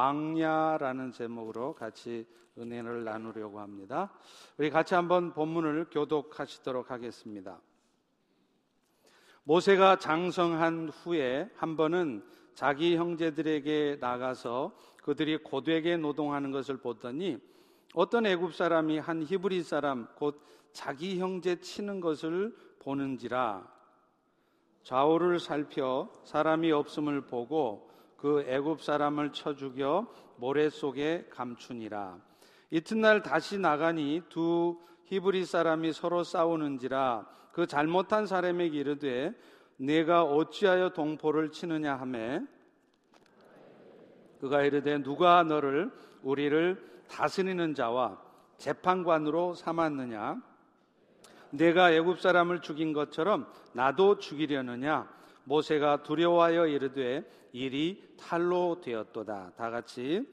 광야라는 제목으로 같이 은혜를 나누려고 합니다. 우리 같이 한번 본문을 교독하시도록 하겠습니다. 모세가 장성한 후에 한 번은 자기 형제들에게 나가서 그들이 고되게 노동하는 것을 보더니 어떤 애굽 사람이 한 히브리 사람 곧 자기 형제 치는 것을 보는지라 좌우를 살펴 사람이 없음을 보고 그 애굽 사람을 쳐 죽여 모래 속에 감추니라. 이튿날 다시 나가니 두 히브리 사람이 서로 싸우는지라 그 잘못한 사람에게 이르되 내가 어찌하여 동포를 치느냐 하매? 그가 이르되 누가 너를 우리를 다스리는 자와 재판관으로 삼았느냐? 내가 애굽 사람을 죽인 것처럼 나도 죽이려느냐 모세가 두려워하여 이르되 일이 탈로 되었도다 다 같이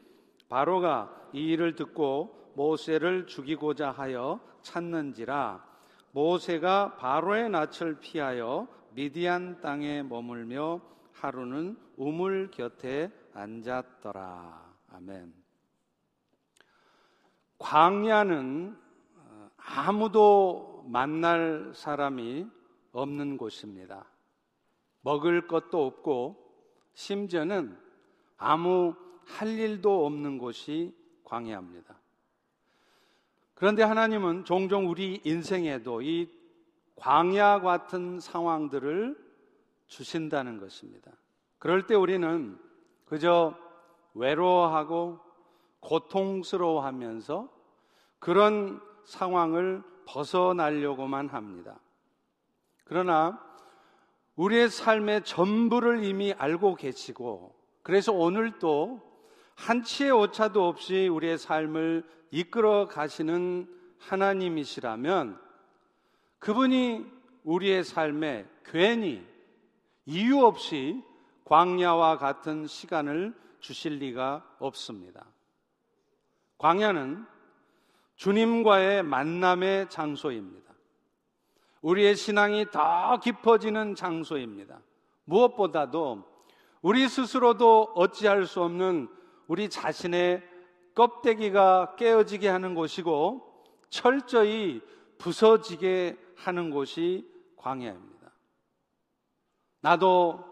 바로가 이 일을 듣고 모세를 죽이고자 하여 찾는지라 모세가 바로의 낯을 피하여 미디안 땅에 머물며 하루는 우물 곁에 앉았더라. 아멘. 광야는 어, 아무도 만날 사람이 없는 곳입니다. 먹을 것도 없고 심지어는 아무 할 일도 없는 곳이 광야입니다. 그런데 하나님은 종종 우리 인생에도 이 광야 같은 상황들을 주신다는 것입니다. 그럴 때 우리는 그저 외로워하고 고통스러워하면서 그런 상황을 벗어나려고만 합니다. 그러나 우리의 삶의 전부를 이미 알고 계시고 그래서 오늘도 한치의 오차도 없이 우리의 삶을 이끌어 가시는 하나님이시라면 그분이 우리의 삶에 괜히 이유 없이 광야와 같은 시간을 주실 리가 없습니다. 광야는 주님과의 만남의 장소입니다. 우리의 신앙이 더 깊어지는 장소입니다. 무엇보다도 우리 스스로도 어찌할 수 없는 우리 자신의 껍데기가 깨어지게 하는 곳이고 철저히 부서지게 하는 곳이 광야입니다. 나도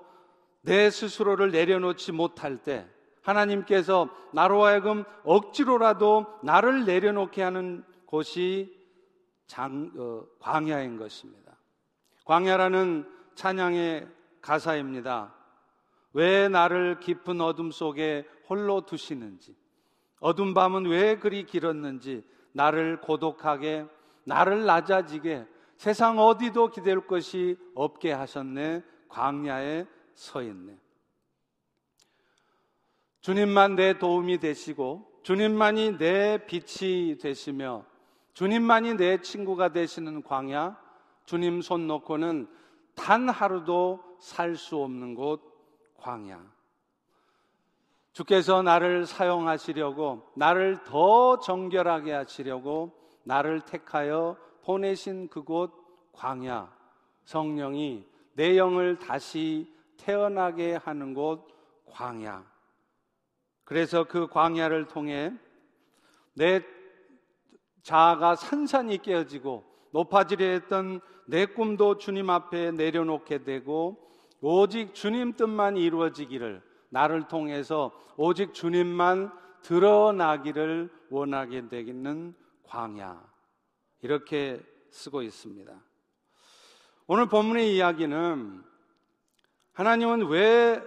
내 스스로를 내려놓지 못할 때 하나님께서 나로 하여금 억지로라도 나를 내려놓게 하는 곳이 장, 어, 광야인 것입니다. 광야라는 찬양의 가사입니다. 왜 나를 깊은 어둠 속에 홀로 두시는지, 어둠 밤은 왜 그리 길었는지, 나를 고독하게, 나를 낮아지게, 세상 어디도 기댈 것이 없게 하셨네, 광야에 서 있네. 주님만 내 도움이 되시고, 주님만이 내 빛이 되시며, 주님만이 내 친구가 되시는 광야, 주님 손 놓고는 단 하루도 살 수 없는 곳 광야. 주께서 나를 사용하시려고, 나를 더 정결하게 하시려고, 나를 택하여 보내신 그곳 광야. 성령이 내 영을 다시 태어나게 하는 곳 광야. 그래서 그 광야를 통해 내 자아가 산산이 깨어지고 높아지려 했던 내 꿈도 주님 앞에 내려놓게 되고 오직 주님 뜻만 이루어지기를 나를 통해서 오직 주님만 드러나기를 원하게 되겠는 광야 이렇게 쓰고 있습니다. 오늘 본문의 이야기는 하나님은 왜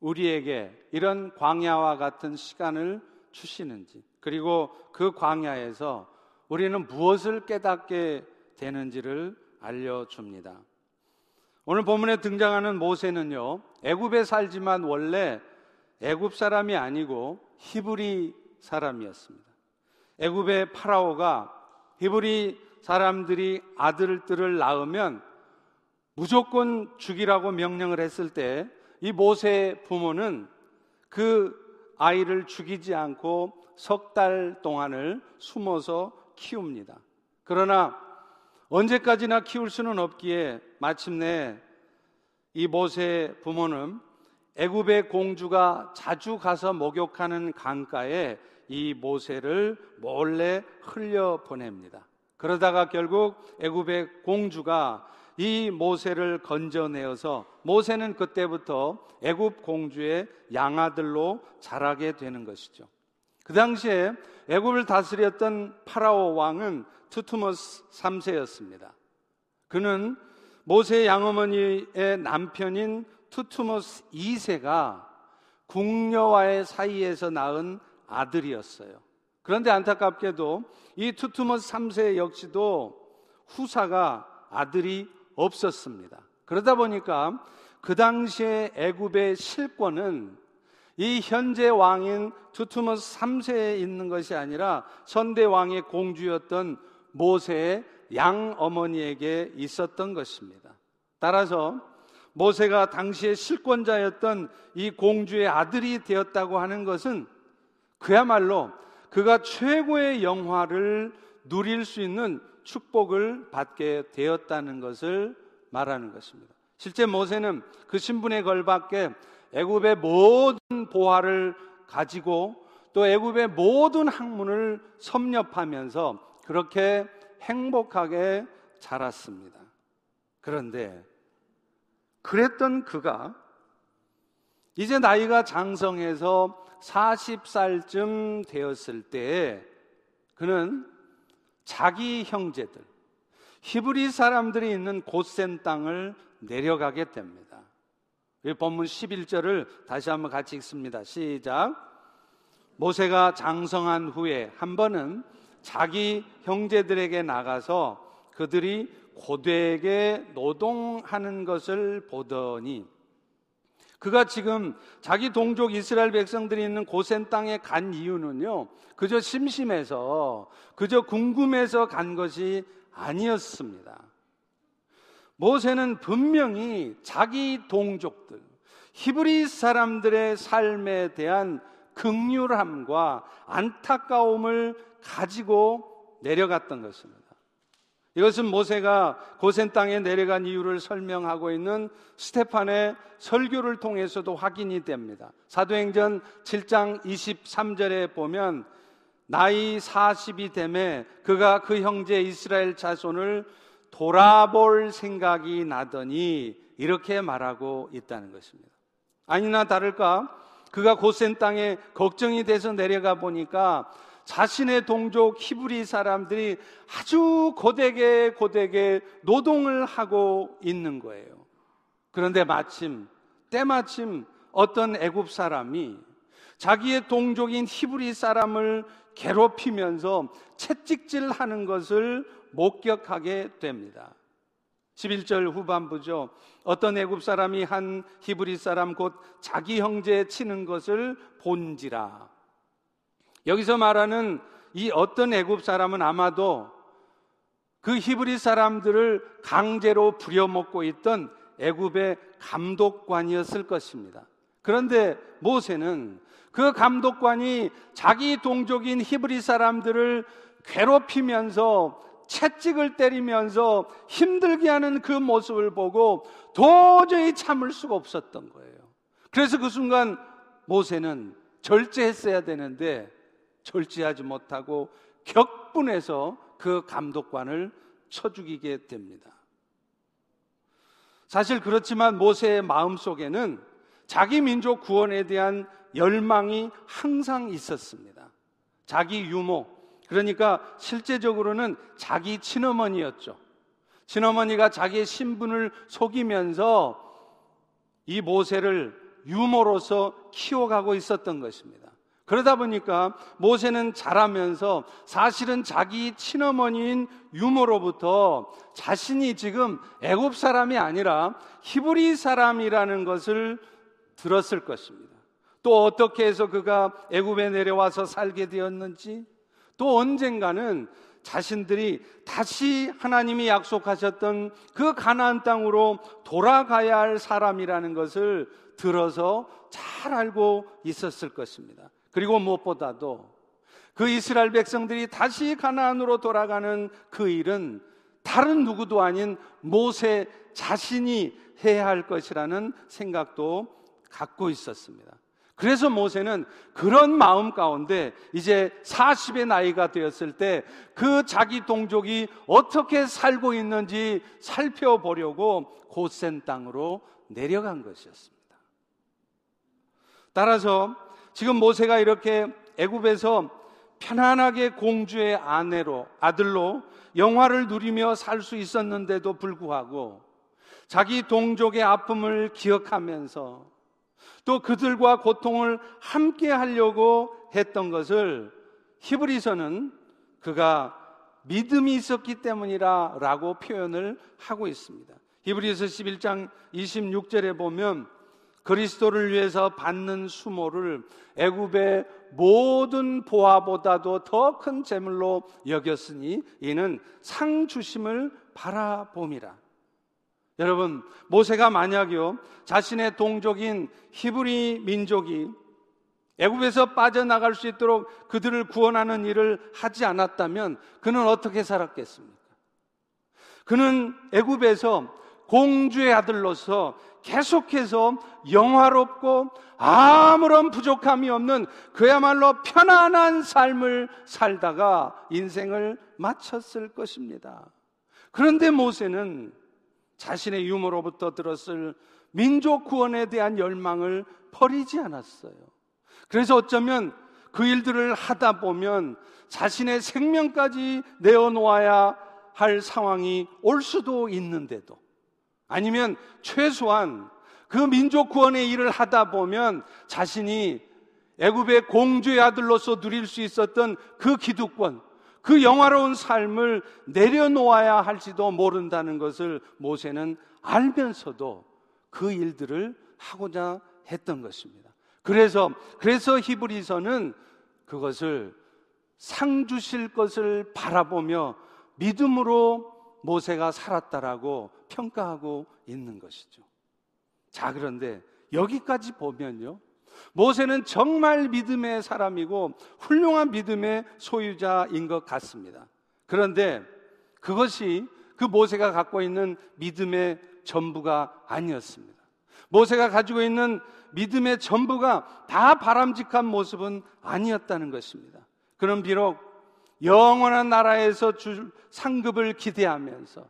우리에게 이런 광야와 같은 시간을 주시는지 그리고 그 광야에서 우리는 무엇을 깨닫게 되는지를 알려줍니다. 오늘 본문에 등장하는 모세는요, 애굽에 살지만 원래 애굽 사람이 아니고 히브리 사람이었습니다. 애굽의 파라오가 히브리 사람들이 아들들을 낳으면 무조건 죽이라고 명령을 했을 때 이 모세 부모는 그 아이를 죽이지 않고 석 달 동안을 숨어서 키웁니다. 그러나 언제까지나 키울 수는 없기에 마침내 이 모세 부모는 애굽의 공주가 자주 가서 목욕하는 강가에 이 모세를 몰래 흘려 보냅니다. 그러다가 결국 애굽의 공주가 이 모세를 건져내어서 모세는 그때부터 애굽 공주의 양아들로 자라게 되는 것이죠. 그 당시에 애굽을 다스렸던 파라오 왕은 투투머스 3세였습니다. 그는 모세 양어머니의 남편인 투투머스 2세가 궁녀와의 사이에서 낳은 아들이었어요. 그런데 안타깝게도 이 투투머스 3세 역시도 후사가 아들이 없었습니다. 그러다 보니까 그 당시에 애굽의 실권은 이 현재 왕인 투투머스 3세에 있는 것이 아니라 선대 왕의 공주였던 모세의 양 어머니에게 있었던 것입니다. 따라서 모세가 당시의 실권자였던 이 공주의 아들이 되었다고 하는 것은 그야말로 그가 최고의 영화를 누릴 수 있는 축복을 받게 되었다는 것을 말하는 것입니다. 실제 모세는 그 신분에 걸맞게 애굽의 모든 보화를 가지고 또 애굽의 모든 학문을 섭렵하면서 그렇게 행복하게 자랐습니다. 그런데 그랬던 그가 이제 나이가 장성해서 40살쯤 되었을 때 그는 자기 형제들, 히브리 사람들이 있는 고센 땅을 내려가게 됩니다. 이 본문 11절을 다시 한번 같이 읽습니다. 시작. 모세가 장성한 후에 한 번은 자기 형제들에게 나가서 그들이 고되게 노동하는 것을 보더니 그가 지금 자기 동족 이스라엘 백성들이 있는 고센 땅에 간 이유는요, 그저 심심해서, 그저 궁금해서 간 것이 아니었습니다. 모세는 분명히 자기 동족들, 히브리 사람들의 삶에 대한 극률함과 안타까움을 가지고 내려갔던 것입니다. 이것은 모세가 고센 땅에 내려간 이유를 설명하고 있는 스테판의 설교를 통해서도 확인이 됩니다. 사도행전 7장 23절에 보면 나이 40이 되매 그가 그 형제 이스라엘 자손을 돌아볼 생각이 나더니 이렇게 말하고 있다는 것입니다. 아니나 다를까 그가 고센 땅에 걱정이 돼서 내려가 보니까 자신의 동족 히브리 사람들이 아주 고되게 고되게 노동을 하고 있는 거예요. 그런데 마침 때마침 어떤 애굽 사람이 자기의 동족인 히브리 사람을 괴롭히면서 채찍질하는 것을 목격하게 됩니다. 11절 후반부죠. 어떤 애굽 사람이 한 히브리 사람 곧 자기 형제 치는 것을 본지라. 여기서 말하는 이 어떤 애굽 사람은 아마도 그 히브리 사람들을 강제로 부려먹고 있던 애굽의 감독관이었을 것입니다. 그런데 모세는 그 감독관이 자기 동족인 히브리 사람들을 괴롭히면서 채찍을 때리면서 힘들게 하는 그 모습을 보고 도저히 참을 수가 없었던 거예요. 그래서 그 순간 모세는 절제했어야 되는데 절제하지 못하고 격분해서 그 감독관을 쳐 죽이게 됩니다. 사실 그렇지만 모세의 마음 속에는 자기 민족 구원에 대한 열망이 항상 있었습니다. 자기 유모, 그러니까 실제적으로는 자기 친어머니였죠. 친어머니가 자기의 신분을 속이면서 이 모세를 유모로서 키워가고 있었던 것입니다. 그러다 보니까 모세는 자라면서 사실은 자기 친어머니인 유모로부터 자신이 지금 애굽 사람이 아니라 히브리 사람이라는 것을 들었을 것입니다. 또 어떻게 해서 그가 애굽에 내려와서 살게 되었는지 또 언젠가는 자신들이 다시 하나님이 약속하셨던 그 가나안 땅으로 돌아가야 할 사람이라는 것을 들어서 잘 알고 있었을 것입니다. 그리고 무엇보다도 그 이스라엘 백성들이 다시 가나안으로 돌아가는 그 일은 다른 누구도 아닌 모세 자신이 해야 할 것이라는 생각도 갖고 있었습니다. 그래서 모세는 그런 마음 가운데 이제 40의 나이가 되었을 때 그 자기 동족이 어떻게 살고 있는지 살펴보려고 고센 땅으로 내려간 것이었습니다. 따라서 지금 모세가 이렇게 애굽에서 편안하게 공주의 아내로 아들로 영화를 누리며 살 수 있었는데도 불구하고 자기 동족의 아픔을 기억하면서 또 그들과 고통을 함께 하려고 했던 것을 히브리서는 그가 믿음이 있었기 때문이라 라고 표현을 하고 있습니다. 히브리서 11장 26절에 보면 그리스도를 위해서 받는 수모를 애굽의 모든 보화보다도 더 큰 재물로 여겼으니 이는 상 주심을 바라봄이라. 여러분, 모세가 만약요, 자신의 동족인 히브리 민족이 애굽에서 빠져나갈 수 있도록 그들을 구원하는 일을 하지 않았다면 그는 어떻게 살았겠습니까? 그는 애굽에서 공주의 아들로서 계속해서 영화롭고 아무런 부족함이 없는 그야말로 편안한 삶을 살다가 인생을 마쳤을 것입니다. 그런데 모세는 자신의 유머로부터 들었을 민족 구원에 대한 열망을 버리지 않았어요. 그래서 어쩌면 그 일들을 하다 보면 자신의 생명까지 내어놓아야 할 상황이 올 수도 있는데도 아니면 최소한 그 민족 구원의 일을 하다 보면 자신이 애굽의 공주의 아들로서 누릴 수 있었던 그 기득권, 그 영화로운 삶을 내려놓아야 할지도 모른다는 것을 모세는 알면서도 그 일들을 하고자 했던 것입니다. 그래서 그래서 히브리서는 그것을 상 주실 것을 바라보며 믿음으로 모세가 살았다라고 평가하고 있는 것이죠. 자, 그런데 여기까지 보면요. 모세는 정말 믿음의 사람이고 훌륭한 믿음의 소유자인 것 같습니다. 그런데 그것이 그 모세가 갖고 있는 믿음의 전부가 아니었습니다. 모세가 가지고 있는 믿음의 전부가 다 바람직한 모습은 아니었다는 것입니다. 그럼 비록 영원한 나라에서 줄 상급을 기대하면서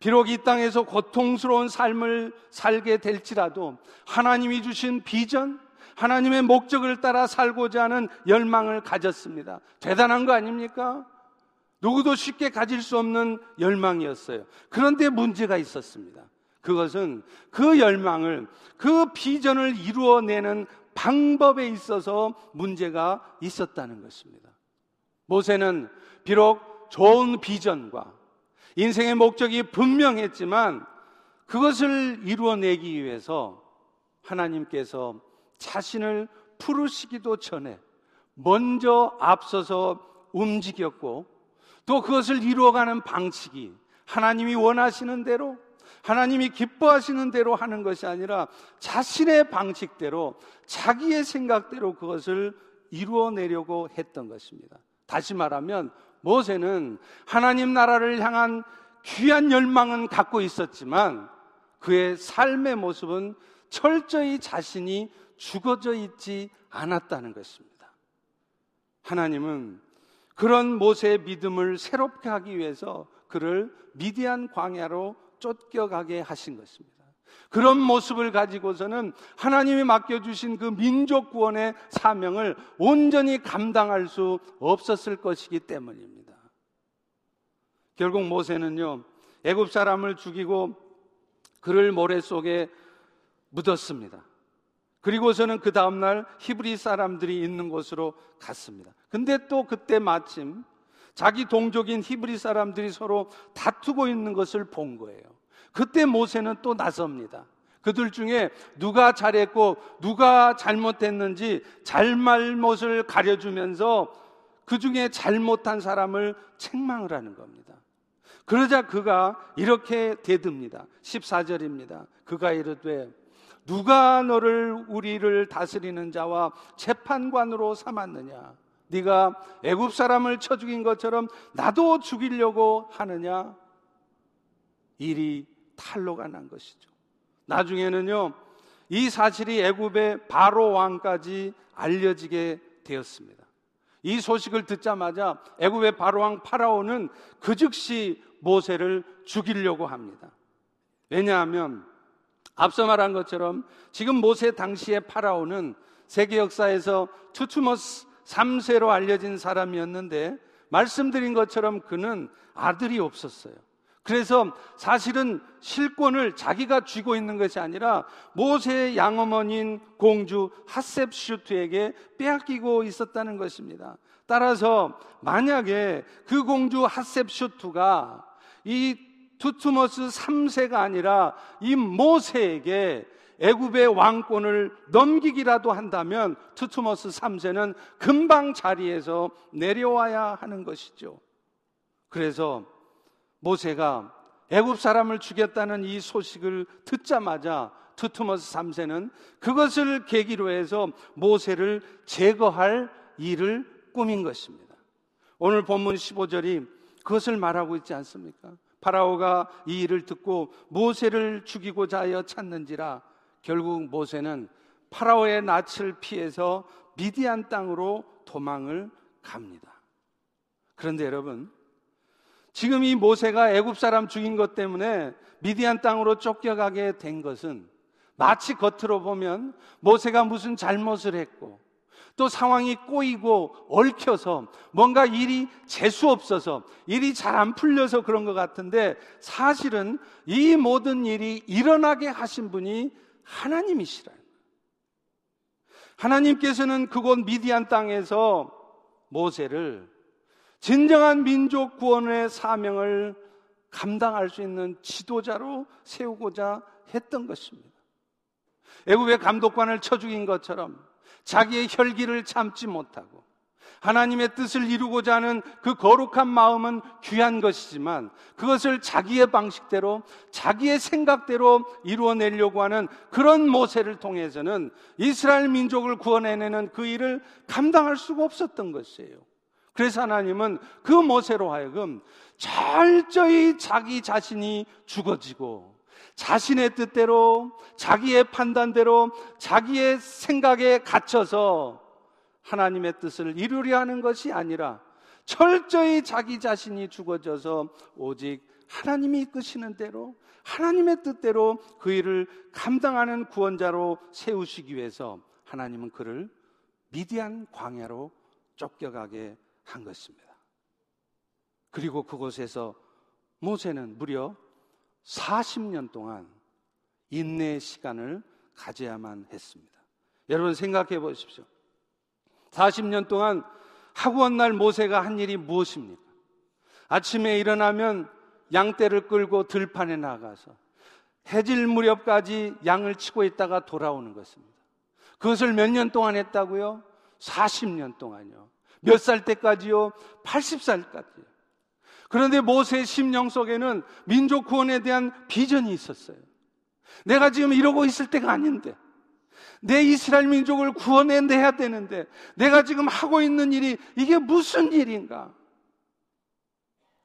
비록 이 땅에서 고통스러운 삶을 살게 될지라도 하나님이 주신 비전, 하나님의 목적을 따라 살고자 하는 열망을 가졌습니다. 대단한 거 아닙니까? 누구도 쉽게 가질 수 없는 열망이었어요. 그런데 문제가 있었습니다. 그것은 그 열망을, 그 비전을 이루어내는 방법에 있어서 문제가 있었다는 것입니다. 모세는 비록 좋은 비전과 인생의 목적이 분명했지만 그것을 이루어내기 위해서 하나님께서 자신을 부르시기도 전에 먼저 앞서서 움직였고 또 그것을 이루어가는 방식이 하나님이 원하시는 대로 하나님이 기뻐하시는 대로 하는 것이 아니라 자신의 방식대로 자기의 생각대로 그것을 이루어내려고 했던 것입니다. 다시 말하면 모세는 하나님 나라를 향한 귀한 열망은 갖고 있었지만 그의 삶의 모습은 철저히 자신이 죽어져 있지 않았다는 것입니다. 하나님은 그런 모세의 믿음을 새롭게 하기 위해서 그를 미디안 광야로 쫓겨가게 하신 것입니다. 그런 모습을 가지고서는 하나님이 맡겨주신 그 민족 구원의 사명을 온전히 감당할 수 없었을 것이기 때문입니다. 결국 모세는요, 애굽 사람을 죽이고 그를 모래 속에 묻었습니다. 그리고서는 그 다음날 히브리 사람들이 있는 곳으로 갔습니다. 근데 또 그때 마침 자기 동족인 히브리 사람들이 서로 다투고 있는 것을 본 거예요. 그때 모세는 또 나섭니다. 그들 중에 누가 잘했고 누가 잘못했는지 잘말못을 가려주면서 그 중에 잘못한 사람을 책망을 하는 겁니다. 그러자 그가 이렇게 대듭니다. 14절입니다. 그가 이르되 누가 너를 우리를 다스리는 자와 재판관으로 삼았느냐? 네가 애굽 사람을 쳐 죽인 것처럼 나도 죽이려고 하느냐? 일이 탈로가 난 것이죠. 나중에는요, 이 사실이 애굽의 바로 왕까지 알려지게 되었습니다. 이 소식을 듣자마자 애굽의 바로 왕 파라오는 그 즉시 모세를 죽이려고 합니다. 왜냐하면 앞서 말한 것처럼 지금 모세 당시의 파라오는 세계 역사에서 투투머스 3세로 알려진 사람이었는데 말씀드린 것처럼 그는 아들이 없었어요. 그래서 사실은 실권을 자기가 쥐고 있는 것이 아니라 모세의 양어머니인 공주 하셉슈트에게 빼앗기고 있었다는 것입니다. 따라서 만약에 그 공주 하셉슈트가 이 투투머스 3세가 아니라 이 모세에게 애굽의 왕권을 넘기기라도 한다면 투투머스 3세는 금방 자리에서 내려와야 하는 것이죠. 그래서 모세가 애굽 사람을 죽였다는 이 소식을 듣자마자 투투머스 3세는 그것을 계기로 해서 모세를 제거할 일을 꾸민 것입니다. 오늘 본문 15절이 그것을 말하고 있지 않습니까? 파라오가 이 일을 듣고 모세를 죽이고자 하여 찾는지라 결국 모세는 파라오의 낯을 피해서 미디안 땅으로 도망을 갑니다. 그런데 여러분, 지금 이 모세가 애굽 사람 죽인 것 때문에 미디안 땅으로 쫓겨가게 된 것은 마치 겉으로 보면 모세가 무슨 잘못을 했고 또 상황이 꼬이고 얽혀서 뭔가 일이 재수 없어서 일이 잘 안 풀려서 그런 것 같은데 사실은 이 모든 일이 일어나게 하신 분이 하나님이시라. 하나님께서는 그곳 미디안 땅에서 모세를 진정한 민족 구원의 사명을 감당할 수 있는 지도자로 세우고자 했던 것입니다. 애굽의 감독관을 쳐 죽인 것처럼 자기의 혈기를 참지 못하고 하나님의 뜻을 이루고자 하는 그 거룩한 마음은 귀한 것이지만 그것을 자기의 방식대로 자기의 생각대로 이루어내려고 하는 그런 모세를 통해서는 이스라엘 민족을 구원해내는 그 일을 감당할 수가 없었던 것이에요. 그래서 하나님은 그 모세로 하여금 철저히 자기 자신이 죽어지고 자신의 뜻대로 자기의 판단대로 자기의 생각에 갇혀서 하나님의 뜻을 이루려 하는 것이 아니라 철저히 자기 자신이 죽어져서 오직 하나님이 이끄시는 대로 하나님의 뜻대로 그 일을 감당하는 구원자로 세우시기 위해서 하나님은 그를 미디안 광야로 쫓겨가게 한 것입니다. 그리고 그곳에서 모세는 무려 40년 동안 인내의 시간을 가져야만 했습니다. 여러분 생각해 보십시오. 40년 동안 하구원 날 모세가 한 일이 무엇입니까? 아침에 일어나면 양떼를 끌고 들판에 나가서 해질 무렵까지 양을 치고 있다가 돌아오는 것입니다. 그것을 몇 년 동안 했다고요? 40년 동안요. 몇 살 때까지요? 80살까지요. 그런데 모세의 심령 속에는 민족 구원에 대한 비전이 있었어요. 내가 지금 이러고 있을 때가 아닌데, 내 이스라엘 민족을 구원해내야 되는데, 내가 지금 하고 있는 일이 이게 무슨 일인가?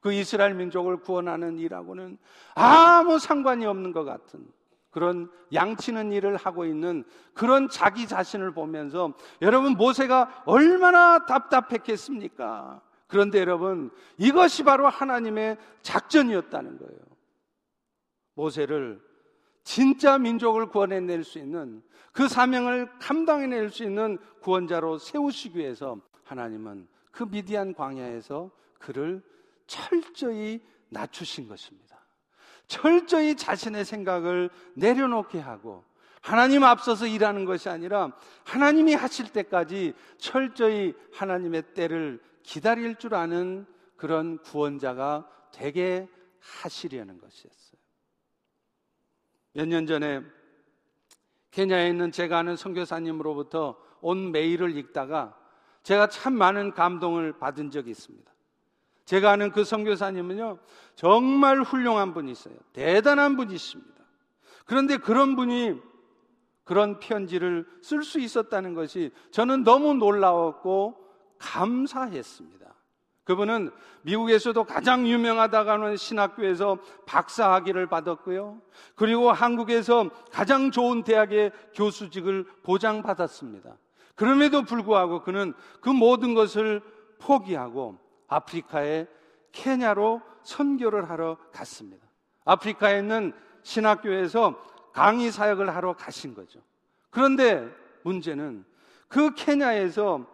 그 이스라엘 민족을 구원하는 일하고는 아무 상관이 없는 것 같은 그런 양치는 일을 하고 있는 그런 자기 자신을 보면서 여러분 모세가 얼마나 답답했겠습니까? 그런데 여러분, 이것이 바로 하나님의 작전이었다는 거예요. 모세를 진짜 민족을 구원해낼 수 있는 그 사명을 감당해낼 수 있는 구원자로 세우시기 위해서 하나님은 그 미디안 광야에서 그를 철저히 낮추신 것입니다. 철저히 자신의 생각을 내려놓게 하고 하나님 앞서서 일하는 것이 아니라 하나님이 하실 때까지 철저히 하나님의 때를 기다릴 줄 아는 그런 구원자가 되게 하시려는 것이었어요. 몇 년 전에 케냐에 있는 제가 아는 선교사님으로부터 온 메일을 읽다가 제가 참 많은 감동을 받은 적이 있습니다. 제가 아는 그 선교사님은요 정말 훌륭한 분이세요. 대단한 분이십니다. 그런데 그런 분이 그런 편지를 쓸 수 있었다는 것이 저는 너무 놀라웠고 감사했습니다. 그분은 미국에서도 가장 유명하다고 하는 신학교에서 박사학위를 받았고요. 그리고 한국에서 가장 좋은 대학의 교수직을 보장받았습니다. 그럼에도 불구하고 그는 그 모든 것을 포기하고 아프리카의 케냐로 선교를 하러 갔습니다. 아프리카에 있는 신학교에서 강의 사역을 하러 가신 거죠. 그런데 문제는 그 케냐에서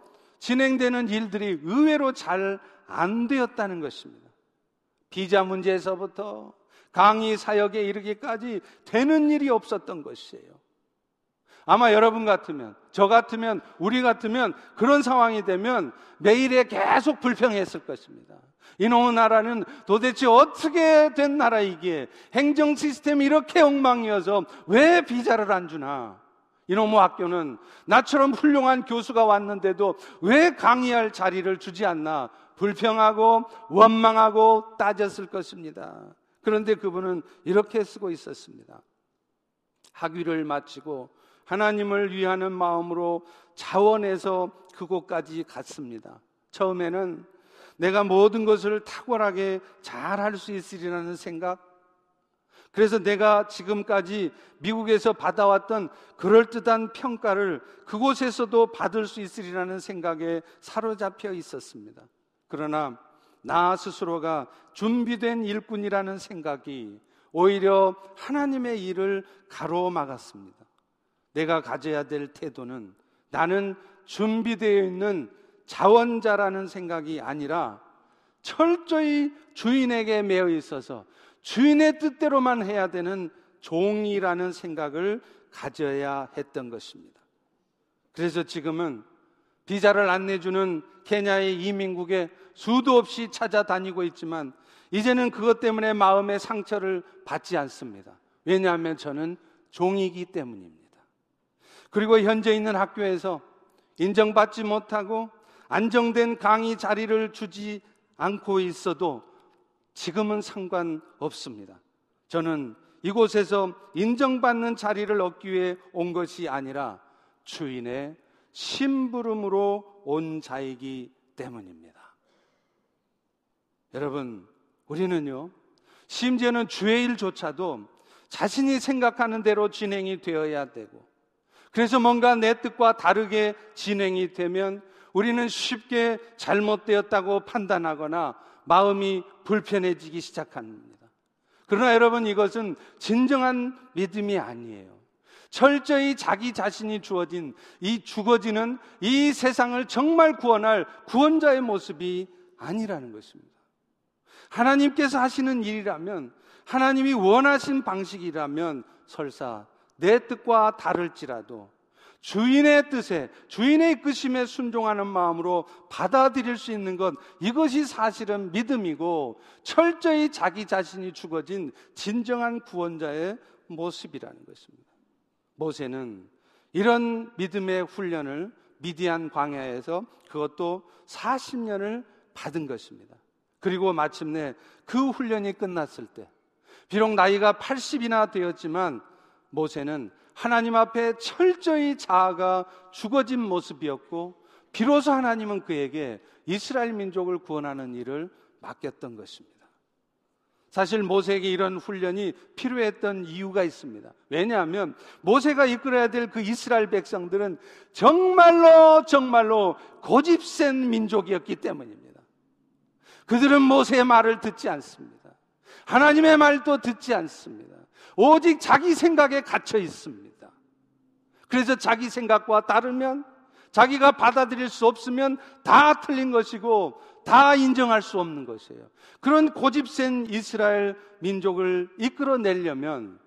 진행되는 일들이 의외로 잘 안 되었다는 것입니다. 비자 문제에서부터 강의 사역에 이르기까지 되는 일이 없었던 것이에요. 아마 여러분 같으면, 저 같으면, 우리 같으면 그런 상황이 되면 매일에 계속 불평했을 것입니다. 이놈의 나라는 도대체 어떻게 된 나라이기에 행정 시스템이 이렇게 엉망이어서 왜 비자를 안 주나? 이놈의 학교는 나처럼 훌륭한 교수가 왔는데도 왜 강의할 자리를 주지 않나 불평하고 원망하고 따졌을 것입니다. 그런데 그분은 이렇게 쓰고 있었습니다. 학위를 마치고 하나님을 위하는 마음으로 자원해서 그곳까지 갔습니다. 처음에는 내가 모든 것을 탁월하게 잘 할 수 있으리라는 생각, 그래서 내가 지금까지 미국에서 받아왔던 그럴듯한 평가를 그곳에서도 받을 수 있으리라는 생각에 사로잡혀 있었습니다. 그러나 나 스스로가 준비된 일꾼이라는 생각이 오히려 하나님의 일을 가로막았습니다. 내가 가져야 될 태도는 나는 준비되어 있는 자원자라는 생각이 아니라 철저히 주인에게 매여 있어서 주인의 뜻대로만 해야 되는 종이라는 생각을 가져야 했던 것입니다. 그래서 지금은 비자를 안 내주는 케냐의 이민국에 수도 없이 찾아다니고 있지만 이제는 그것 때문에 마음의 상처를 받지 않습니다. 왜냐하면 저는 종이기 때문입니다. 그리고 현재 있는 학교에서 인정받지 못하고 안정된 강의 자리를 주지 않고 있어도 지금은 상관없습니다. 저는 이곳에서 인정받는 자리를 얻기 위해 온 것이 아니라 주인의 심부름으로 온 자이기 때문입니다. 여러분, 우리는요, 심지어는 주의 일조차도 자신이 생각하는 대로 진행이 되어야 되고, 그래서 뭔가 내 뜻과 다르게 진행이 되면 우리는 쉽게 잘못되었다고 판단하거나 마음이 불편해지기 시작합니다. 그러나 여러분 이것은 진정한 믿음이 아니에요. 철저히 자기 자신이 주어진 이 죽어지는 이 세상을 정말 구원할 구원자의 모습이 아니라는 것입니다. 하나님께서 하시는 일이라면 하나님이 원하신 방식이라면 설사 내 뜻과 다를지라도 주인의 뜻에, 주인의 이끄심에 순종하는 마음으로 받아들일 수 있는 것, 이것이 사실은 믿음이고 철저히 자기 자신이 죽어진 진정한 구원자의 모습이라는 것입니다. 모세는 이런 믿음의 훈련을 미디안 광야에서 그것도 40년을 받은 것입니다. 그리고 마침내 그 훈련이 끝났을 때, 비록 나이가 80이나 되었지만 모세는 하나님 앞에 철저히 자아가 죽어진 모습이었고 비로소 하나님은 그에게 이스라엘 민족을 구원하는 일을 맡겼던 것입니다. 사실 모세에게 이런 훈련이 필요했던 이유가 있습니다. 왜냐하면 모세가 이끌어야 될 그 이스라엘 백성들은 정말로 정말로 고집센 민족이었기 때문입니다. 그들은 모세의 말을 듣지 않습니다. 하나님의 말도 듣지 않습니다. 오직 자기 생각에 갇혀 있습니다. 그래서 자기 생각과 다르면 자기가 받아들일 수 없으면 다 틀린 것이고 다 인정할 수 없는 것이에요. 그런 고집센 이스라엘 민족을 이끌어내려면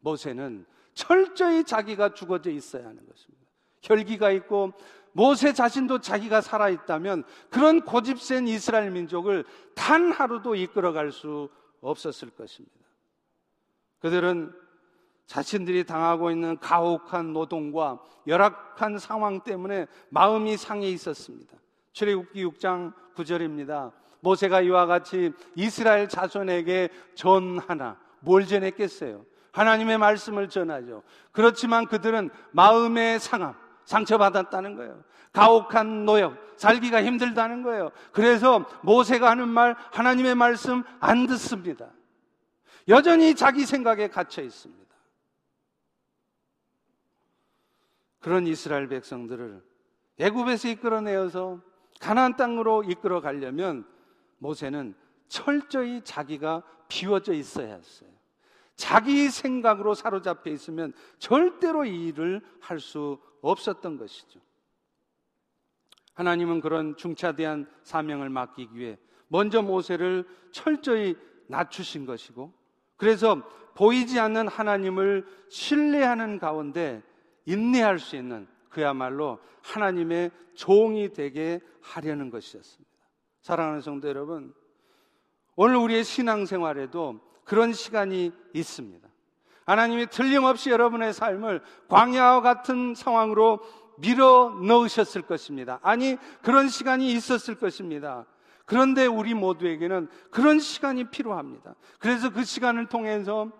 모세는 철저히 자기가 죽어져 있어야 하는 것입니다. 혈기가 있고 모세 자신도 자기가 살아있다면 그런 고집센 이스라엘 민족을 단 하루도 이끌어갈 수 없었을 것입니다. 그들은 자신들이 당하고 있는 가혹한 노동과 열악한 상황 때문에 마음이 상해 있었습니다. 출애굽기 6장 9절입니다. 모세가 이와 같이 이스라엘 자손에게 전하나 뭘 전했겠어요? 하나님의 말씀을 전하죠. 그렇지만 그들은 마음의 상함, 상처받았다는 거예요. 가혹한 노역, 살기가 힘들다는 거예요. 그래서 모세가 하는 말, 하나님의 말씀 안 듣습니다. 여전히 자기 생각에 갇혀 있습니다. 그런 이스라엘 백성들을 애굽에서 이끌어내어서 가나안 땅으로 이끌어 가려면 모세는 철저히 자기가 비워져 있어야 했어요. 자기 생각으로 사로잡혀 있으면 절대로 이 일을 할 수 없었던 것이죠. 하나님은 그런 중차대한 사명을 맡기기 위해 먼저 모세를 철저히 낮추신 것이고 그래서 보이지 않는 하나님을 신뢰하는 가운데 인내할 수 있는 그야말로 하나님의 종이 되게 하려는 것이었습니다. 사랑하는 성도 여러분, 오늘 우리의 신앙생활에도 그런 시간이 있습니다. 하나님이 틀림없이 여러분의 삶을 광야와 같은 상황으로 밀어 넣으셨을 것입니다. 아니, 그런 시간이 있었을 것입니다. 그런데 우리 모두에게는 그런 시간이 필요합니다. 그래서 그 시간을 통해서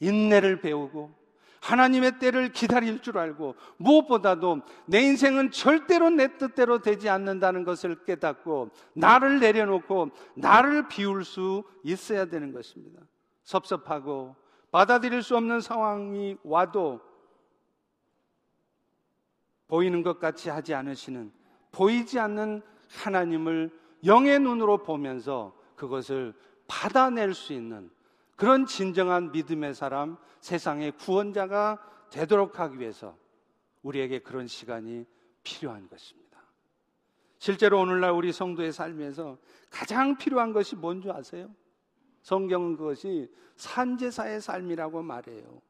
인내를 배우고 하나님의 때를 기다릴 줄 알고 무엇보다도 내 인생은 절대로 내 뜻대로 되지 않는다는 것을 깨닫고 나를 내려놓고 나를 비울 수 있어야 되는 것입니다. 섭섭하고 받아들일 수 없는 상황이 와도 보이는 것 같이 하지 않으시는 보이지 않는 하나님을 영의 눈으로 보면서 그것을 받아낼 수 있는 그런 진정한 믿음의 사람, 세상의 구원자가 되도록 하기 위해서 우리에게 그런 시간이 필요한 것입니다. 실제로 오늘날 우리 성도의 삶에서 가장 필요한 것이 뭔지 아세요? 성경은 그것이 산제사의 삶이라고 말해요.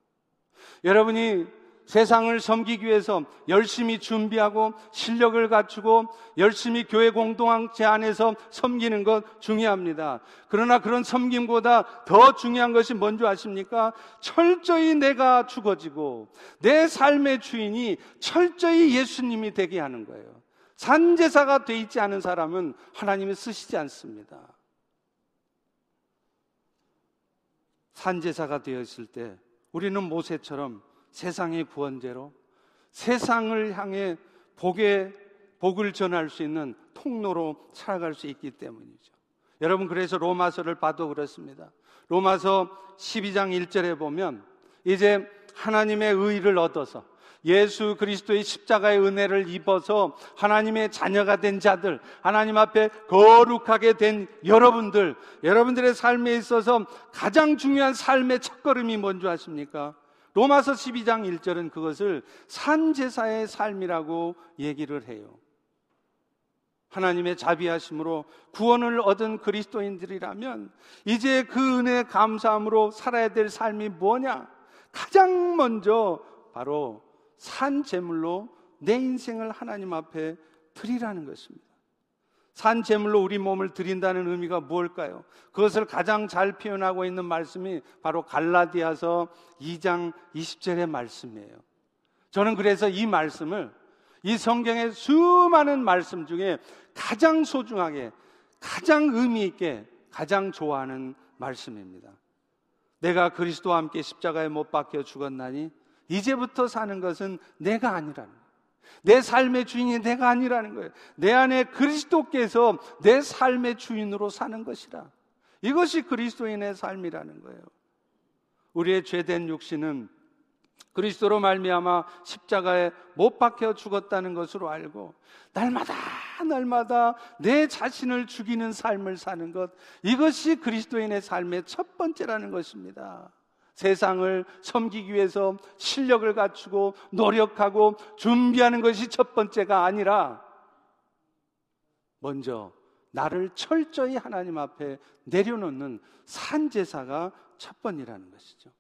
여러분이 세상을 섬기기 위해서 열심히 준비하고 실력을 갖추고 열심히 교회 공동체 안에서 섬기는 것 중요합니다. 그러나 그런 섬김보다 더 중요한 것이 뭔지 아십니까? 철저히 내가 죽어지고 내 삶의 주인이 철저히 예수님이 되게 하는 거예요. 산제사가 돼 있지 않은 사람은 하나님이 쓰시지 않습니다. 산제사가 되었을 때 우리는 모세처럼 세상의 구원제로 세상을 향해 복의 복을 전할 수 있는 통로로 살아갈 수 있기 때문이죠. 여러분 그래서 로마서를 봐도 그렇습니다. 로마서 12장 1절에 보면 이제 하나님의 의를 얻어서 예수 그리스도의 십자가의 은혜를 입어서 하나님의 자녀가 된 자들, 하나님 앞에 거룩하게 된 여러분들, 여러분들의 삶에 있어서 가장 중요한 삶의 첫걸음이 뭔지 아십니까? 로마서 12장 1절은 그것을 산제사의 삶이라고 얘기를 해요. 하나님의 자비하심으로 구원을 얻은 그리스도인들이라면 이제 그 은혜 감사함으로 살아야 될 삶이 뭐냐? 가장 먼저 바로 산 제물로 내 인생을 하나님 앞에 드리라는 것입니다. 산 제물로 우리 몸을 드린다는 의미가 무엇일까요? 그것을 가장 잘 표현하고 있는 말씀이 바로 갈라디아서 2장 20절의 말씀이에요. 저는 그래서 이 말씀을 이 성경의 수많은 말씀 중에 가장 소중하게, 가장 의미 있게, 가장 좋아하는 말씀입니다. 내가 그리스도와 함께 십자가에 못 박혀 죽었나니 이제부터 사는 것은 내가 아니라는. 내 삶의 주인이 내가 아니라는 거예요. 내 안에 그리스도께서 내 삶의 주인으로 사는 것이라. 이것이 그리스도인의 삶이라는 거예요. 우리의 죄된 육신은 그리스도로 말미암아 십자가에 못 박혀 죽었다는 것으로 알고 날마다 날마다 내 자신을 죽이는 삶을 사는 것 이것이 그리스도인의 삶의 첫 번째라는 것입니다. 세상을 섬기기 위해서 실력을 갖추고 노력하고 준비하는 것이 첫 번째가 아니라 먼저 나를 철저히 하나님 앞에 내려놓는 산제사가 첫 번이라는 것이죠.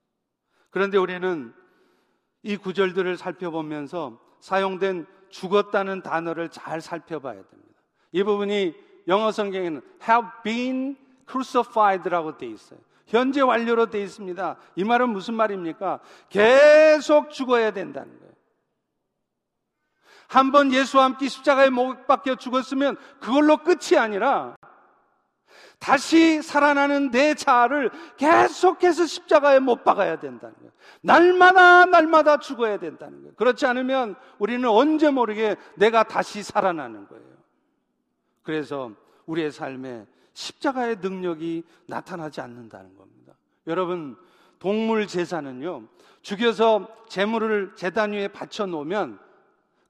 그런데 우리는 이 구절들을 살펴보면서 사용된 죽었다는 단어를 잘 살펴봐야 됩니다. 이 부분이 영어 성경에는 have been crucified라고 되어 있어요. 현재 완료로 되어 있습니다. 이 말은 무슨 말입니까? 계속 죽어야 된다는 거예요. 한 번 예수와 함께 십자가에 못 박혀 죽었으면 그걸로 끝이 아니라 다시 살아나는 내 자아를 계속해서 십자가에 못 박아야 된다는 거예요. 날마다 날마다 죽어야 된다는 거예요. 그렇지 않으면 우리는 언제 모르게 내가 다시 살아나는 거예요. 그래서 우리의 삶에 십자가의 능력이 나타나지 않는다는 겁니다. 여러분, 동물 제사는요, 죽여서 재물을 재단 위에 받쳐 놓으면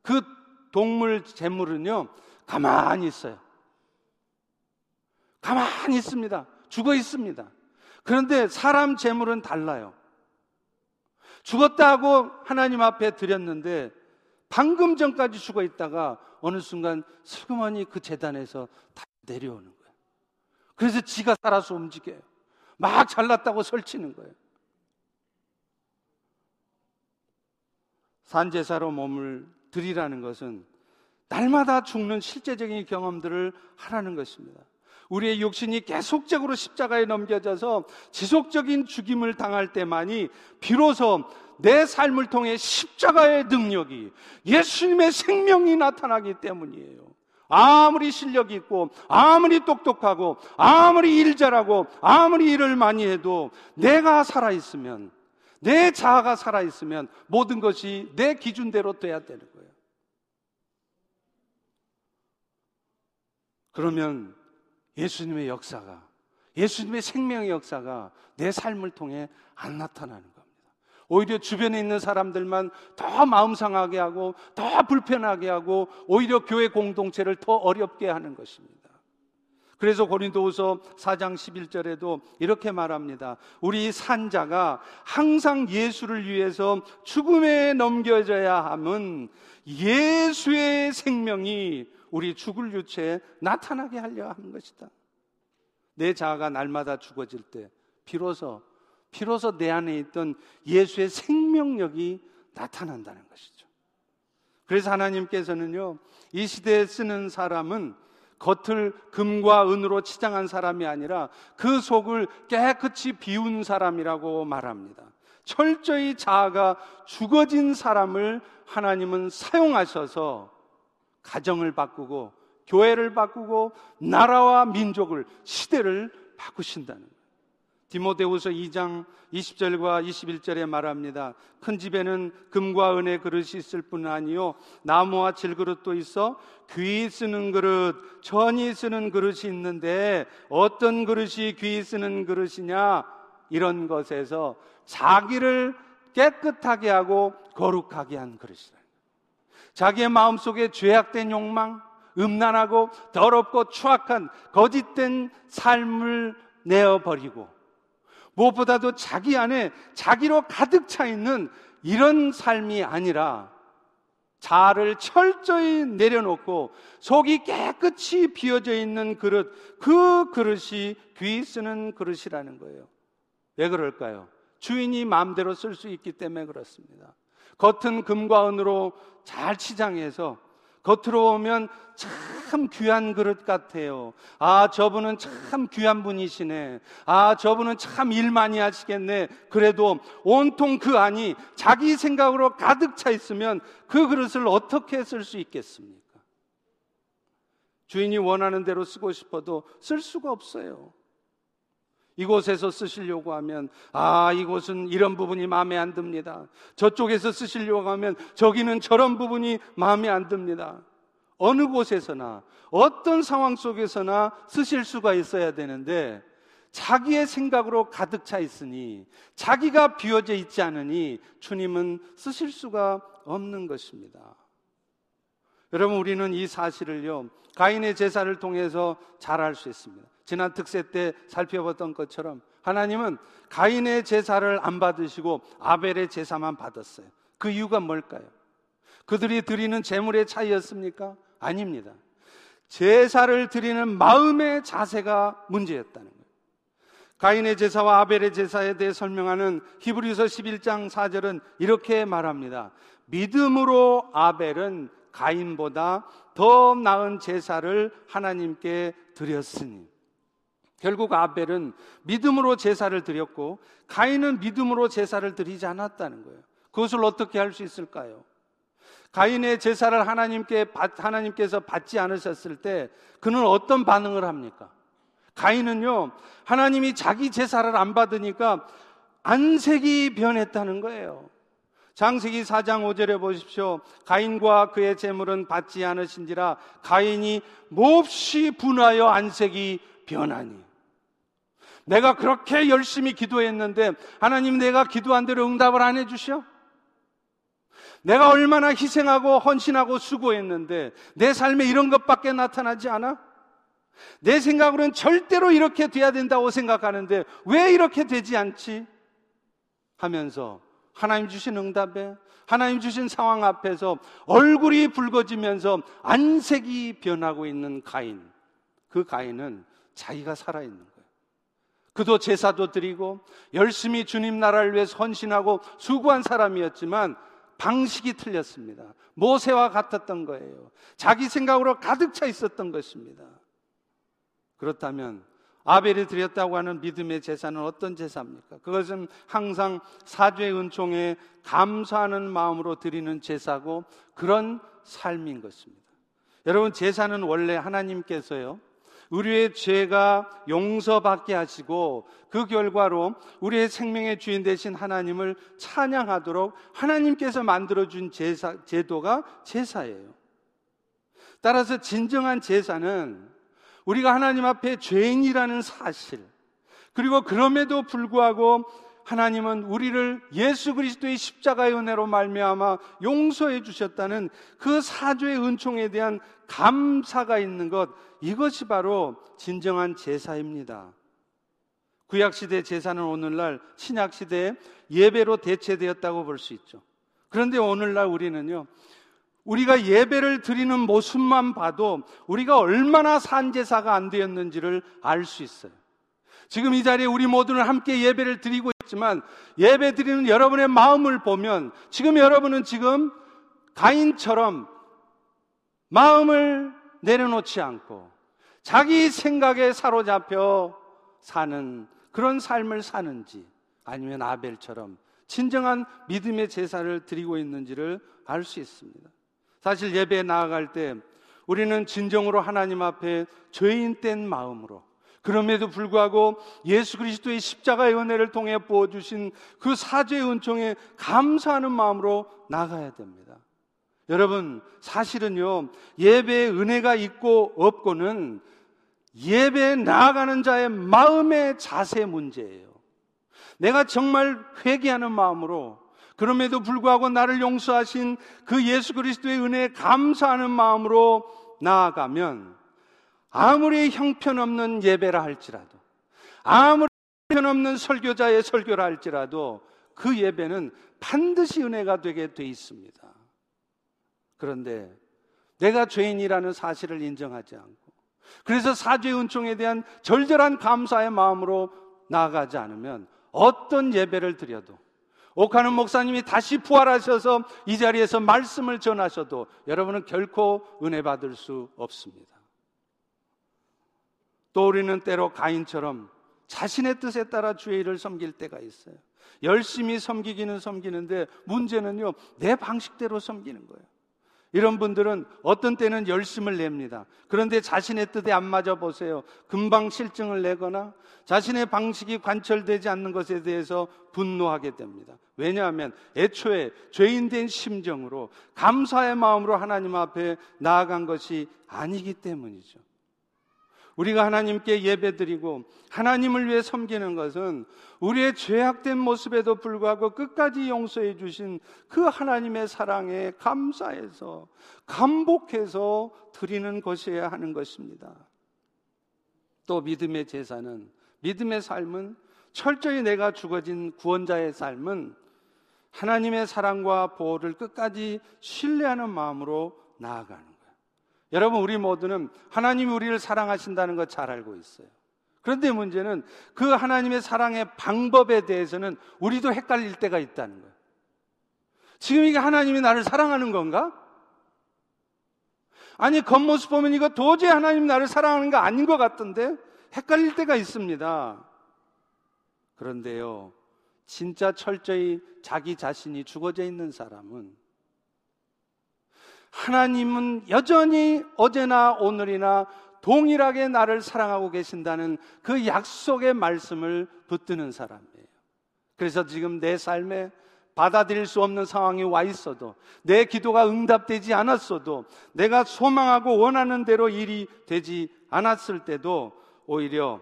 그 동물 재물은요, 가만히 있어요. 가만히 있습니다. 죽어 있습니다. 그런데 사람 재물은 달라요. 죽었다고 하나님 앞에 드렸는데 방금 전까지 죽어 있다가 어느 순간 슬그머니 그 재단에서 다 내려오는 거예요. 그래서 지가 살아서 움직여요. 막 잘났다고 설치는 거예요. 산제사로 몸을 들이라는 것은 날마다 죽는 실제적인 경험들을 하라는 것입니다. 우리의 육신이 계속적으로 십자가에 넘겨져서 지속적인 죽임을 당할 때만이 비로소 내 삶을 통해 십자가의 능력이 예수님의 생명이 나타나기 때문이에요. 아무리 실력이 있고, 아무리 똑똑하고, 아무리 일 잘하고, 아무리 일을 많이 해도 내가 살아있으면, 내 자아가 살아있으면 모든 것이 내 기준대로 돼야 되는 거예요. 그러면 예수님의 역사가, 예수님의 생명의 역사가 내 삶을 통해 안 나타나는 겁니다. 오히려 주변에 있는 사람들만 더 마음 상하게 하고, 더 불편하게 하고, 오히려 교회 공동체를 더 어렵게 하는 것입니다. 그래서 고린도후서 4장 11절에도 이렇게 말합니다. 우리 산자가 항상 예수를 위해서 죽음에 넘겨져야 함은 예수의 생명이 우리 죽을 유체에 나타나게 하려 하는 것이다. 내 자아가 날마다 죽어질 때 비로소 비로소 내 안에 있던 예수의 생명력이 나타난다는 것이죠. 그래서 하나님께서는요, 이 시대에 쓰는 사람은 겉을 금과 은으로 치장한 사람이 아니라 그 속을 깨끗이 비운 사람이라고 말합니다. 철저히 자아가 죽어진 사람을 하나님은 사용하셔서 가정을 바꾸고 교회를 바꾸고 나라와 민족을 시대를 바꾸신다는. 디모데후서 2장 20절과 21절에 말합니다. 큰 집에는 금과 은의 그릇이 있을 뿐 아니요 나무와 질그릇도 있어 귀 쓰는 그릇, 천이 쓰는 그릇이 있는데 어떤 그릇이 귀 쓰는 그릇이냐 이런 것에서 자기를 깨끗하게 하고 거룩하게 한 그릇이다. 자기의 마음속에 죄악된 욕망, 음란하고 더럽고 추악한 거짓된 삶을 내어버리고 무엇보다도 자기 안에 자기로 가득 차 있는 이런 삶이 아니라 자아를 철저히 내려놓고 속이 깨끗이 비어져 있는 그릇, 그 그릇이 귀 쓰는 그릇이라는 거예요. 왜 그럴까요? 주인이 마음대로 쓸 수 있기 때문에 그렇습니다. 겉은 금과 은으로 잘 치장해서 겉으로 오면 참 귀한 그릇 같아요. 아, 저분은 참 귀한 분이시네. 아, 저분은 참 일 많이 하시겠네. 그래도 온통 그 안이 자기 생각으로 가득 차 있으면 그 그릇을 어떻게 쓸 수 있겠습니까? 주인이 원하는 대로 쓰고 싶어도 쓸 수가 없어요. 이곳에서 쓰시려고 하면 아 이곳은 이런 부분이 마음에 안 듭니다. 저쪽에서 쓰시려고 하면 저기는 저런 부분이 마음에 안 듭니다. 어느 곳에서나 어떤 상황 속에서나 쓰실 수가 있어야 되는데 자기의 생각으로 가득 차 있으니 자기가 비워져 있지 않으니 주님은 쓰실 수가 없는 것입니다. 여러분 우리는 이 사실을요 가인의 제사를 통해서 잘 알 수 있습니다. 지난 특세 때 살펴봤던 것처럼 하나님은 가인의 제사를 안 받으시고 아벨의 제사만 받았어요. 그 이유가 뭘까요? 그들이 드리는 재물의 차이였습니까? 아닙니다. 제사를 드리는 마음의 자세가 문제였다는 거예요. 가인의 제사와 아벨의 제사에 대해 설명하는 히브리서 11장 4절은 이렇게 말합니다. 믿음으로 아벨은 가인보다 더 나은 제사를 하나님께 드렸으니 결국 아벨은 믿음으로 제사를 드렸고 가인은 믿음으로 제사를 드리지 않았다는 거예요. 그것을 어떻게 할 수 있을까요? 가인의 제사를 하나님께 하나님께서 받지 않으셨을 때 그는 어떤 반응을 합니까? 가인은요, 하나님이 자기 제사를 안 받으니까 안색이 변했다는 거예요. 장세기 4장 5절에 보십시오. 가인과 그의 재물은 받지 않으신지라 가인이 몹시 분하여 안색이 변하니. 내가 그렇게 열심히 기도했는데 하나님 내가 기도한 대로 응답을 안 해주셔? 내가 얼마나 희생하고 헌신하고 수고했는데 내 삶에 이런 것밖에 나타나지 않아? 내 생각으로는 절대로 이렇게 돼야 된다고 생각하는데 왜 이렇게 되지 않지? 하면서 하나님 주신 응답에 하나님 주신 상황 앞에서 얼굴이 붉어지면서 안색이 변하고 있는 가인. 그 가인은 자기가 살아있는 거예요. 그도 제사도 드리고 열심히 주님 나라를 위해 헌신하고 수고한 사람이었지만 방식이 틀렸습니다. 모세와 같았던 거예요. 자기 생각으로 가득 차 있었던 것입니다. 그렇다면 아벨이 드렸다고 하는 믿음의 제사는 어떤 제사입니까? 그것은 항상 사죄 은총에 감사하는 마음으로 드리는 제사고 그런 삶인 것입니다. 여러분 제사는 원래 하나님께서요. 우리의 죄가 용서받게 하시고 그 결과로 우리의 생명의 주인 되신 하나님을 찬양하도록 하나님께서 만들어준 제사, 제도가 제사예요. 따라서 진정한 제사는 우리가 하나님 앞에 죄인이라는 사실, 그리고 그럼에도 불구하고 하나님은 우리를 예수 그리스도의 십자가의 은혜로 말미암아 용서해 주셨다는 그 사죄의 은총에 대한 감사가 있는 것 이것이 바로 진정한 제사입니다. 구약 시대 제사는 오늘날 신약 시대의 예배로 대체되었다고 볼 수 있죠. 그런데 오늘날 우리는요. 우리가 예배를 드리는 모습만 봐도 우리가 얼마나 산제사가 안 되었는지를 알 수 있어요. 지금 이 자리에 우리 모두는 함께 예배를 드리고 있지만 예배 드리는 여러분의 마음을 보면 지금 여러분은 지금 가인처럼 마음을 내려놓지 않고 자기 생각에 사로잡혀 사는 그런 삶을 사는지 아니면 아벨처럼 진정한 믿음의 제사를 드리고 있는지를 알 수 있습니다. 사실 예배에 나아갈 때 우리는 진정으로 하나님 앞에 죄인 된 마음으로 그럼에도 불구하고 예수 그리스도의 십자가의 은혜를 통해 부어주신 그 사죄의 은총에 감사하는 마음으로 나가야 됩니다. 여러분, 사실은요, 예배에 은혜가 있고 없고는 예배에 나아가는 자의 마음의 자세 문제예요. 내가 정말 회개하는 마음으로 그럼에도 불구하고 나를 용서하신 그 예수 그리스도의 은혜에 감사하는 마음으로 나아가면 아무리 형편없는 예배라 할지라도 아무리 형편없는 설교자의 설교라 할지라도 그 예배는 반드시 은혜가 되게 돼 있습니다. 그런데 내가 죄인이라는 사실을 인정하지 않고 그래서 사죄 은총에 대한 절절한 감사의 마음으로 나아가지 않으면 어떤 예배를 드려도 옥하는 목사님이 다시 부활하셔서 이 자리에서 말씀을 전하셔도 여러분은 결코 은혜 받을 수 없습니다. 또 우리는 때로 가인처럼 자신의 뜻에 따라 주의 일을 섬길 때가 있어요. 열심히 섬기기는 섬기는데 문제는요, 내 방식대로 섬기는 거예요. 이런 분들은 어떤 때는 열심을 냅니다. 그런데 자신의 뜻에 안 맞아 보세요. 금방 실증을 내거나 자신의 방식이 관철되지 않는 것에 대해서 분노하게 됩니다. 왜냐하면 애초에 죄인된 심정으로 감사의 마음으로 하나님 앞에 나아간 것이 아니기 때문이죠. 우리가 하나님께 예배드리고 하나님을 위해 섬기는 것은 우리의 죄악된 모습에도 불구하고 끝까지 용서해 주신 그 하나님의 사랑에 감사해서 감복해서 드리는 것이어야 하는 것입니다. 또 믿음의 제사는 믿음의 삶은 철저히 내가 죽어진 구원자의 삶은 하나님의 사랑과 보호를 끝까지 신뢰하는 마음으로 나아가는 여러분, 우리 모두는 하나님이 우리를 사랑하신다는 것 잘 알고 있어요. 그런데 문제는 그 하나님의 사랑의 방법에 대해서는 우리도 헷갈릴 때가 있다는 거예요. 지금 이게 하나님이 나를 사랑하는 건가? 아니, 겉모습 보면 이거 도저히 하나님 나를 사랑하는 거 아닌 것 같던데? 헷갈릴 때가 있습니다. 그런데요, 진짜 철저히 자기 자신이 죽어져 있는 사람은 하나님은 여전히 어제나 오늘이나 동일하게 나를 사랑하고 계신다는 그 약속의 말씀을 붙드는 사람이에요. 그래서 지금 내 삶에 받아들일 수 없는 상황이 와 있어도 내 기도가 응답되지 않았어도 내가 소망하고 원하는 대로 일이 되지 않았을 때도 오히려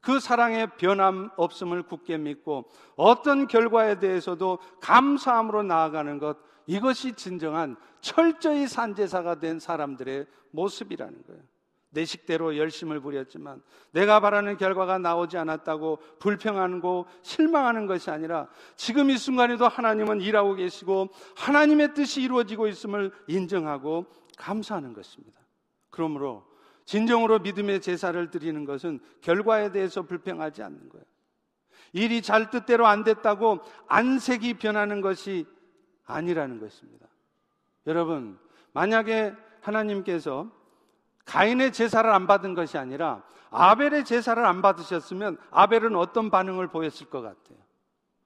그 사랑의 변함 없음을 굳게 믿고 어떤 결과에 대해서도 감사함으로 나아가는 것 이것이 진정한 철저히 산제사가 된 사람들의 모습이라는 거예요. 내 식대로 열심을 부렸지만 내가 바라는 결과가 나오지 않았다고 불평하고 실망하는 것이 아니라 지금 이 순간에도 하나님은 일하고 계시고 하나님의 뜻이 이루어지고 있음을 인정하고 감사하는 것입니다. 그러므로 진정으로 믿음의 제사를 드리는 것은 결과에 대해서 불평하지 않는 거예요. 일이 잘 뜻대로 안 됐다고 안색이 변하는 것이 아니라는 것입니다. 여러분, 만약에 하나님께서 가인의 제사를 안 받은 것이 아니라 아벨의 제사를 안 받으셨으면 아벨은 어떤 반응을 보였을 것 같아요?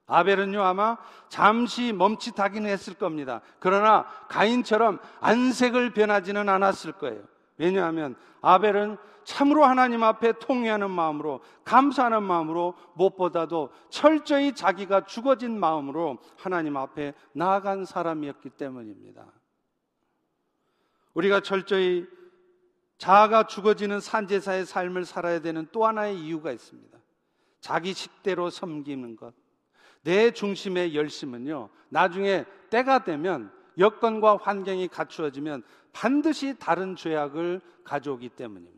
아벨은요, 아마 잠시 멈칫하기는 했을 겁니다. 그러나 가인처럼 안색을 변하지는 않았을 거예요. 왜냐하면 아벨은 참으로 하나님 앞에 통회하는 마음으로 감사하는 마음으로 무엇보다도 철저히 자기가 죽어진 마음으로 하나님 앞에 나아간 사람이었기 때문입니다. 우리가 철저히 자아가 죽어지는 산제사의 삶을 살아야 되는 또 하나의 이유가 있습니다. 자기 식대로 섬기는 것. 내 중심의 열심은요, 나중에 때가 되면 여건과 환경이 갖추어지면 반드시 다른 죄악을 가져오기 때문입니다.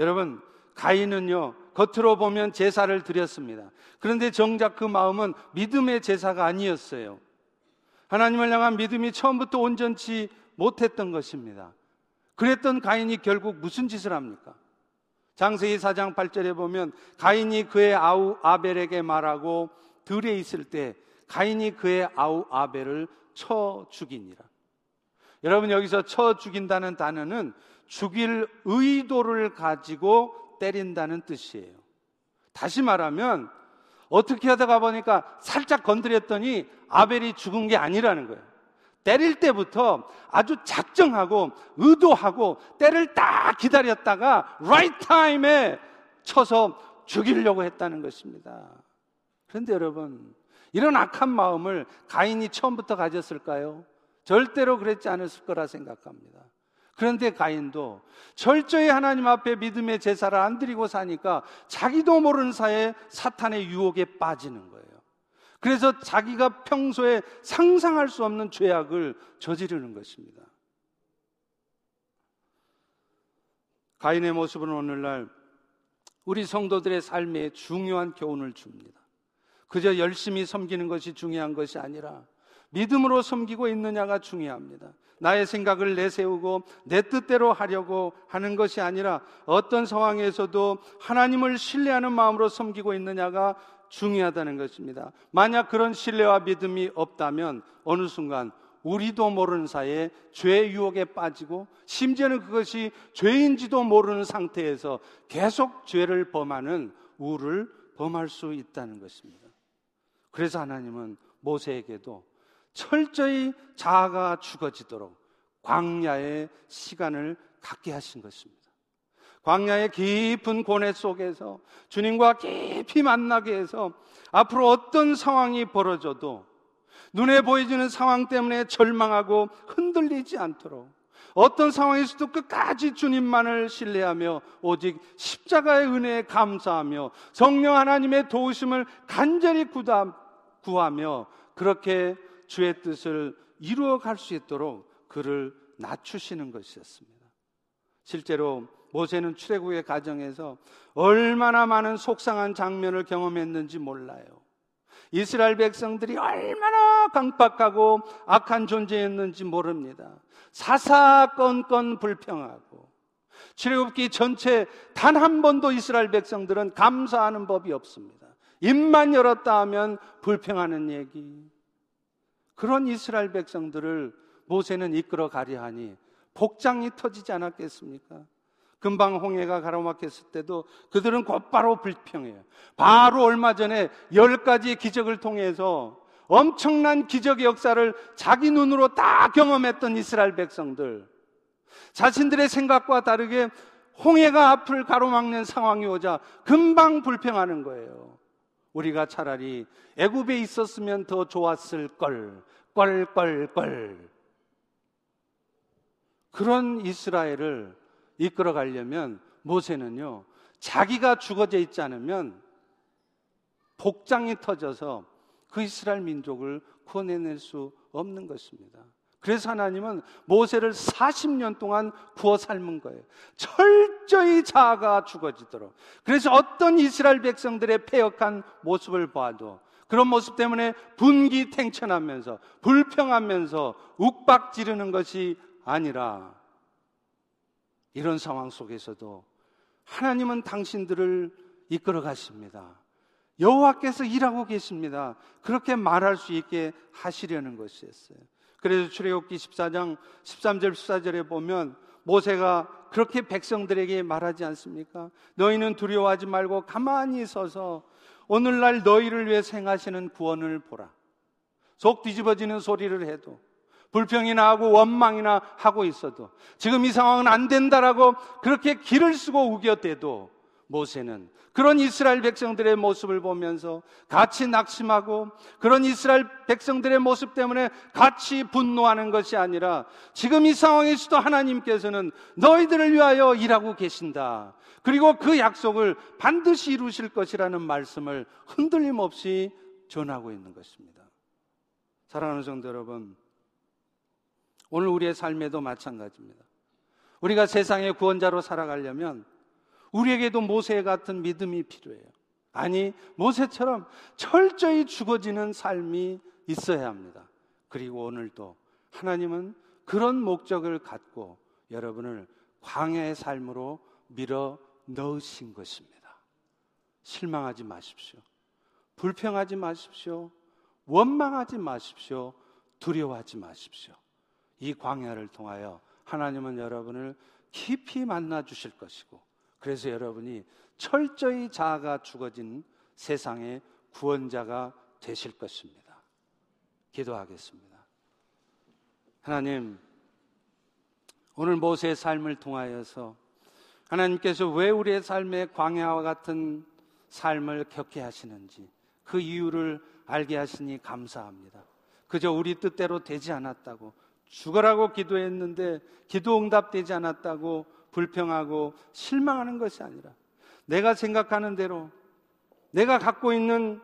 여러분, 가인은요, 겉으로 보면 제사를 드렸습니다. 그런데 정작 그 마음은 믿음의 제사가 아니었어요. 하나님을 향한 믿음이 처음부터 온전치 못했던 것입니다. 그랬던 가인이 결국 무슨 짓을 합니까? 장세기 4장 8절에 보면 가인이 그의 아우 아벨에게 말하고 들에 있을 때 가인이 그의 아우 아벨을 쳐 죽이니라. 여러분 여기서 쳐 죽인다는 단어는 죽일 의도를 가지고 때린다는 뜻이에요. 다시 말하면 어떻게 하다가 보니까 살짝 건드렸더니 아벨이 죽은 게 아니라는 거예요. 때릴 때부터 아주 작정하고 의도하고 때를 딱 기다렸다가 right time에 쳐서 죽이려고 했다는 것입니다. 그런데 여러분, 이런 악한 마음을 가인이 처음부터 가졌을까요? 절대로 그랬지 않았을 거라 생각합니다. 그런데 가인도 철저히 하나님 앞에 믿음의 제사를 안 드리고 사니까 자기도 모르는 사이에 사탄의 유혹에 빠지는 거예요. 그래서 자기가 평소에 상상할 수 없는 죄악을 저지르는 것입니다. 가인의 모습은 오늘날 우리 성도들의 삶에 중요한 교훈을 줍니다. 그저 열심히 섬기는 것이 중요한 것이 아니라 믿음으로 섬기고 있느냐가 중요합니다. 나의 생각을 내세우고 내 뜻대로 하려고 하는 것이 아니라 어떤 상황에서도 하나님을 신뢰하는 마음으로 섬기고 있느냐가 중요하다는 것입니다. 만약 그런 신뢰와 믿음이 없다면 어느 순간 우리도 모르는 사이에 죄의 유혹에 빠지고 심지어는 그것이 죄인지도 모르는 상태에서 계속 죄를 범하는 우를 범할 수 있다는 것입니다. 그래서 하나님은 모세에게도 철저히 자아가 죽어지도록 광야의 시간을 갖게 하신 것입니다. 광야의 깊은 고뇌 속에서 주님과 깊이 만나게 해서 앞으로 어떤 상황이 벌어져도 눈에 보이지는 상황 때문에 절망하고 흔들리지 않도록 어떤 상황에서도 끝까지 주님만을 신뢰하며 오직 십자가의 은혜에 감사하며 성령 하나님의 도우심을 간절히 구하며 그렇게 주의 뜻을 이루어 갈 수 있도록 그를 낮추시는 것이었습니다. 실제로 모세는 출애굽의 과정에서 얼마나 많은 속상한 장면을 경험했는지 몰라요. 이스라엘 백성들이 얼마나 강박하고 악한 존재였는지 모릅니다. 사사건건 불평하고 출애굽기 전체 단 한 번도 이스라엘 백성들은 감사하는 법이 없습니다. 입만 열었다 하면 불평하는 얘기. 그런 이스라엘 백성들을 모세는 이끌어 가려 하니 복장이 터지지 않았겠습니까? 금방 홍해가 가로막혔을 때도 그들은 곧바로 불평해요. 바로 얼마 전에 열 가지의 기적을 통해서 엄청난 기적의 역사를 자기 눈으로 다 경험했던 이스라엘 백성들. 자신들의 생각과 다르게 홍해가 앞을 가로막는 상황이 오자 금방 불평하는 거예요. 우리가 차라리 애굽에 있었으면 더 좋았을 걸. 껄껄껄. 그런 이스라엘을 이끌어 가려면 모세는요. 자기가 죽어져 있지 않으면 복장이 터져서 그 이스라엘 민족을 구원해낼 수 없는 것입니다. 그래서 하나님은 모세를 40년 동안 구워 삶은 거예요. 철저히 자아가 죽어지도록. 그래서 어떤 이스라엘 백성들의 폐역한 모습을 봐도 그런 모습 때문에 분기탱천하면서 불평하면서 욱박 지르는 것이 아니라 이런 상황 속에서도 하나님은 당신들을 이끌어 가십니다. 여호와께서 일하고 계십니다. 그렇게 말할 수 있게 하시려는 것이었어요. 그래서 출애굽기 14장 13절 14절에 보면 모세가 그렇게 백성들에게 말하지 않습니까? 너희는 두려워하지 말고 가만히 서서 오늘날 너희를 위해 생하시는 구원을 보라. 속 뒤집어지는 소리를 해도 불평이나 하고 원망이나 하고 있어도 지금 이 상황은 안 된다라고 그렇게 길을 쓰고 우겨대도 모세는 그런 이스라엘 백성들의 모습을 보면서 같이 낙심하고 그런 이스라엘 백성들의 모습 때문에 같이 분노하는 것이 아니라 지금 이 상황에서도 하나님께서는 너희들을 위하여 일하고 계신다. 그리고 그 약속을 반드시 이루실 것이라는 말씀을 흔들림 없이 전하고 있는 것입니다. 사랑하는 성도 여러분, 오늘 우리의 삶에도 마찬가지입니다. 우리가 세상의 구원자로 살아가려면 우리에게도 모세 같은 믿음이 필요해요. 아니, 모세처럼 철저히 죽어지는 삶이 있어야 합니다. 그리고 오늘도 하나님은 그런 목적을 갖고 여러분을 광야의 삶으로 밀어 넣으신 것입니다. 실망하지 마십시오. 불평하지 마십시오. 원망하지 마십시오. 두려워하지 마십시오. 이 광야를 통하여 하나님은 여러분을 깊이 만나 주실 것이고 그래서 여러분이 철저히 자아가 죽어진 세상의 구원자가 되실 것입니다. 기도하겠습니다. 하나님, 오늘 모세의 삶을 통하여서 하나님께서 왜 우리의 삶에 광야와 같은 삶을 겪게 하시는지 그 이유를 알게 하시니 감사합니다. 그저 우리 뜻대로 되지 않았다고 죽어라고 기도했는데 기도 응답되지 않았다고 불평하고 실망하는 것이 아니라 내가 생각하는 대로 내가 갖고 있는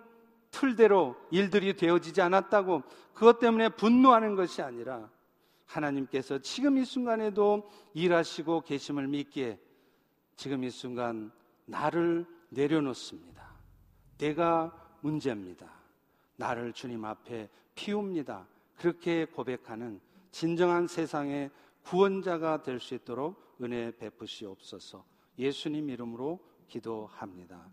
틀대로 일들이 되어지지 않았다고 그것 때문에 분노하는 것이 아니라 하나님께서 지금 이 순간에도 일하시고 계심을 믿기에 지금 이 순간 나를 내려놓습니다. 내가 문제입니다. 나를 주님 앞에 피웁니다. 그렇게 고백하는 진정한 세상의 구원자가 될 수 있도록 은혜 베푸시옵소서. 예수님 이름으로 기도합니다.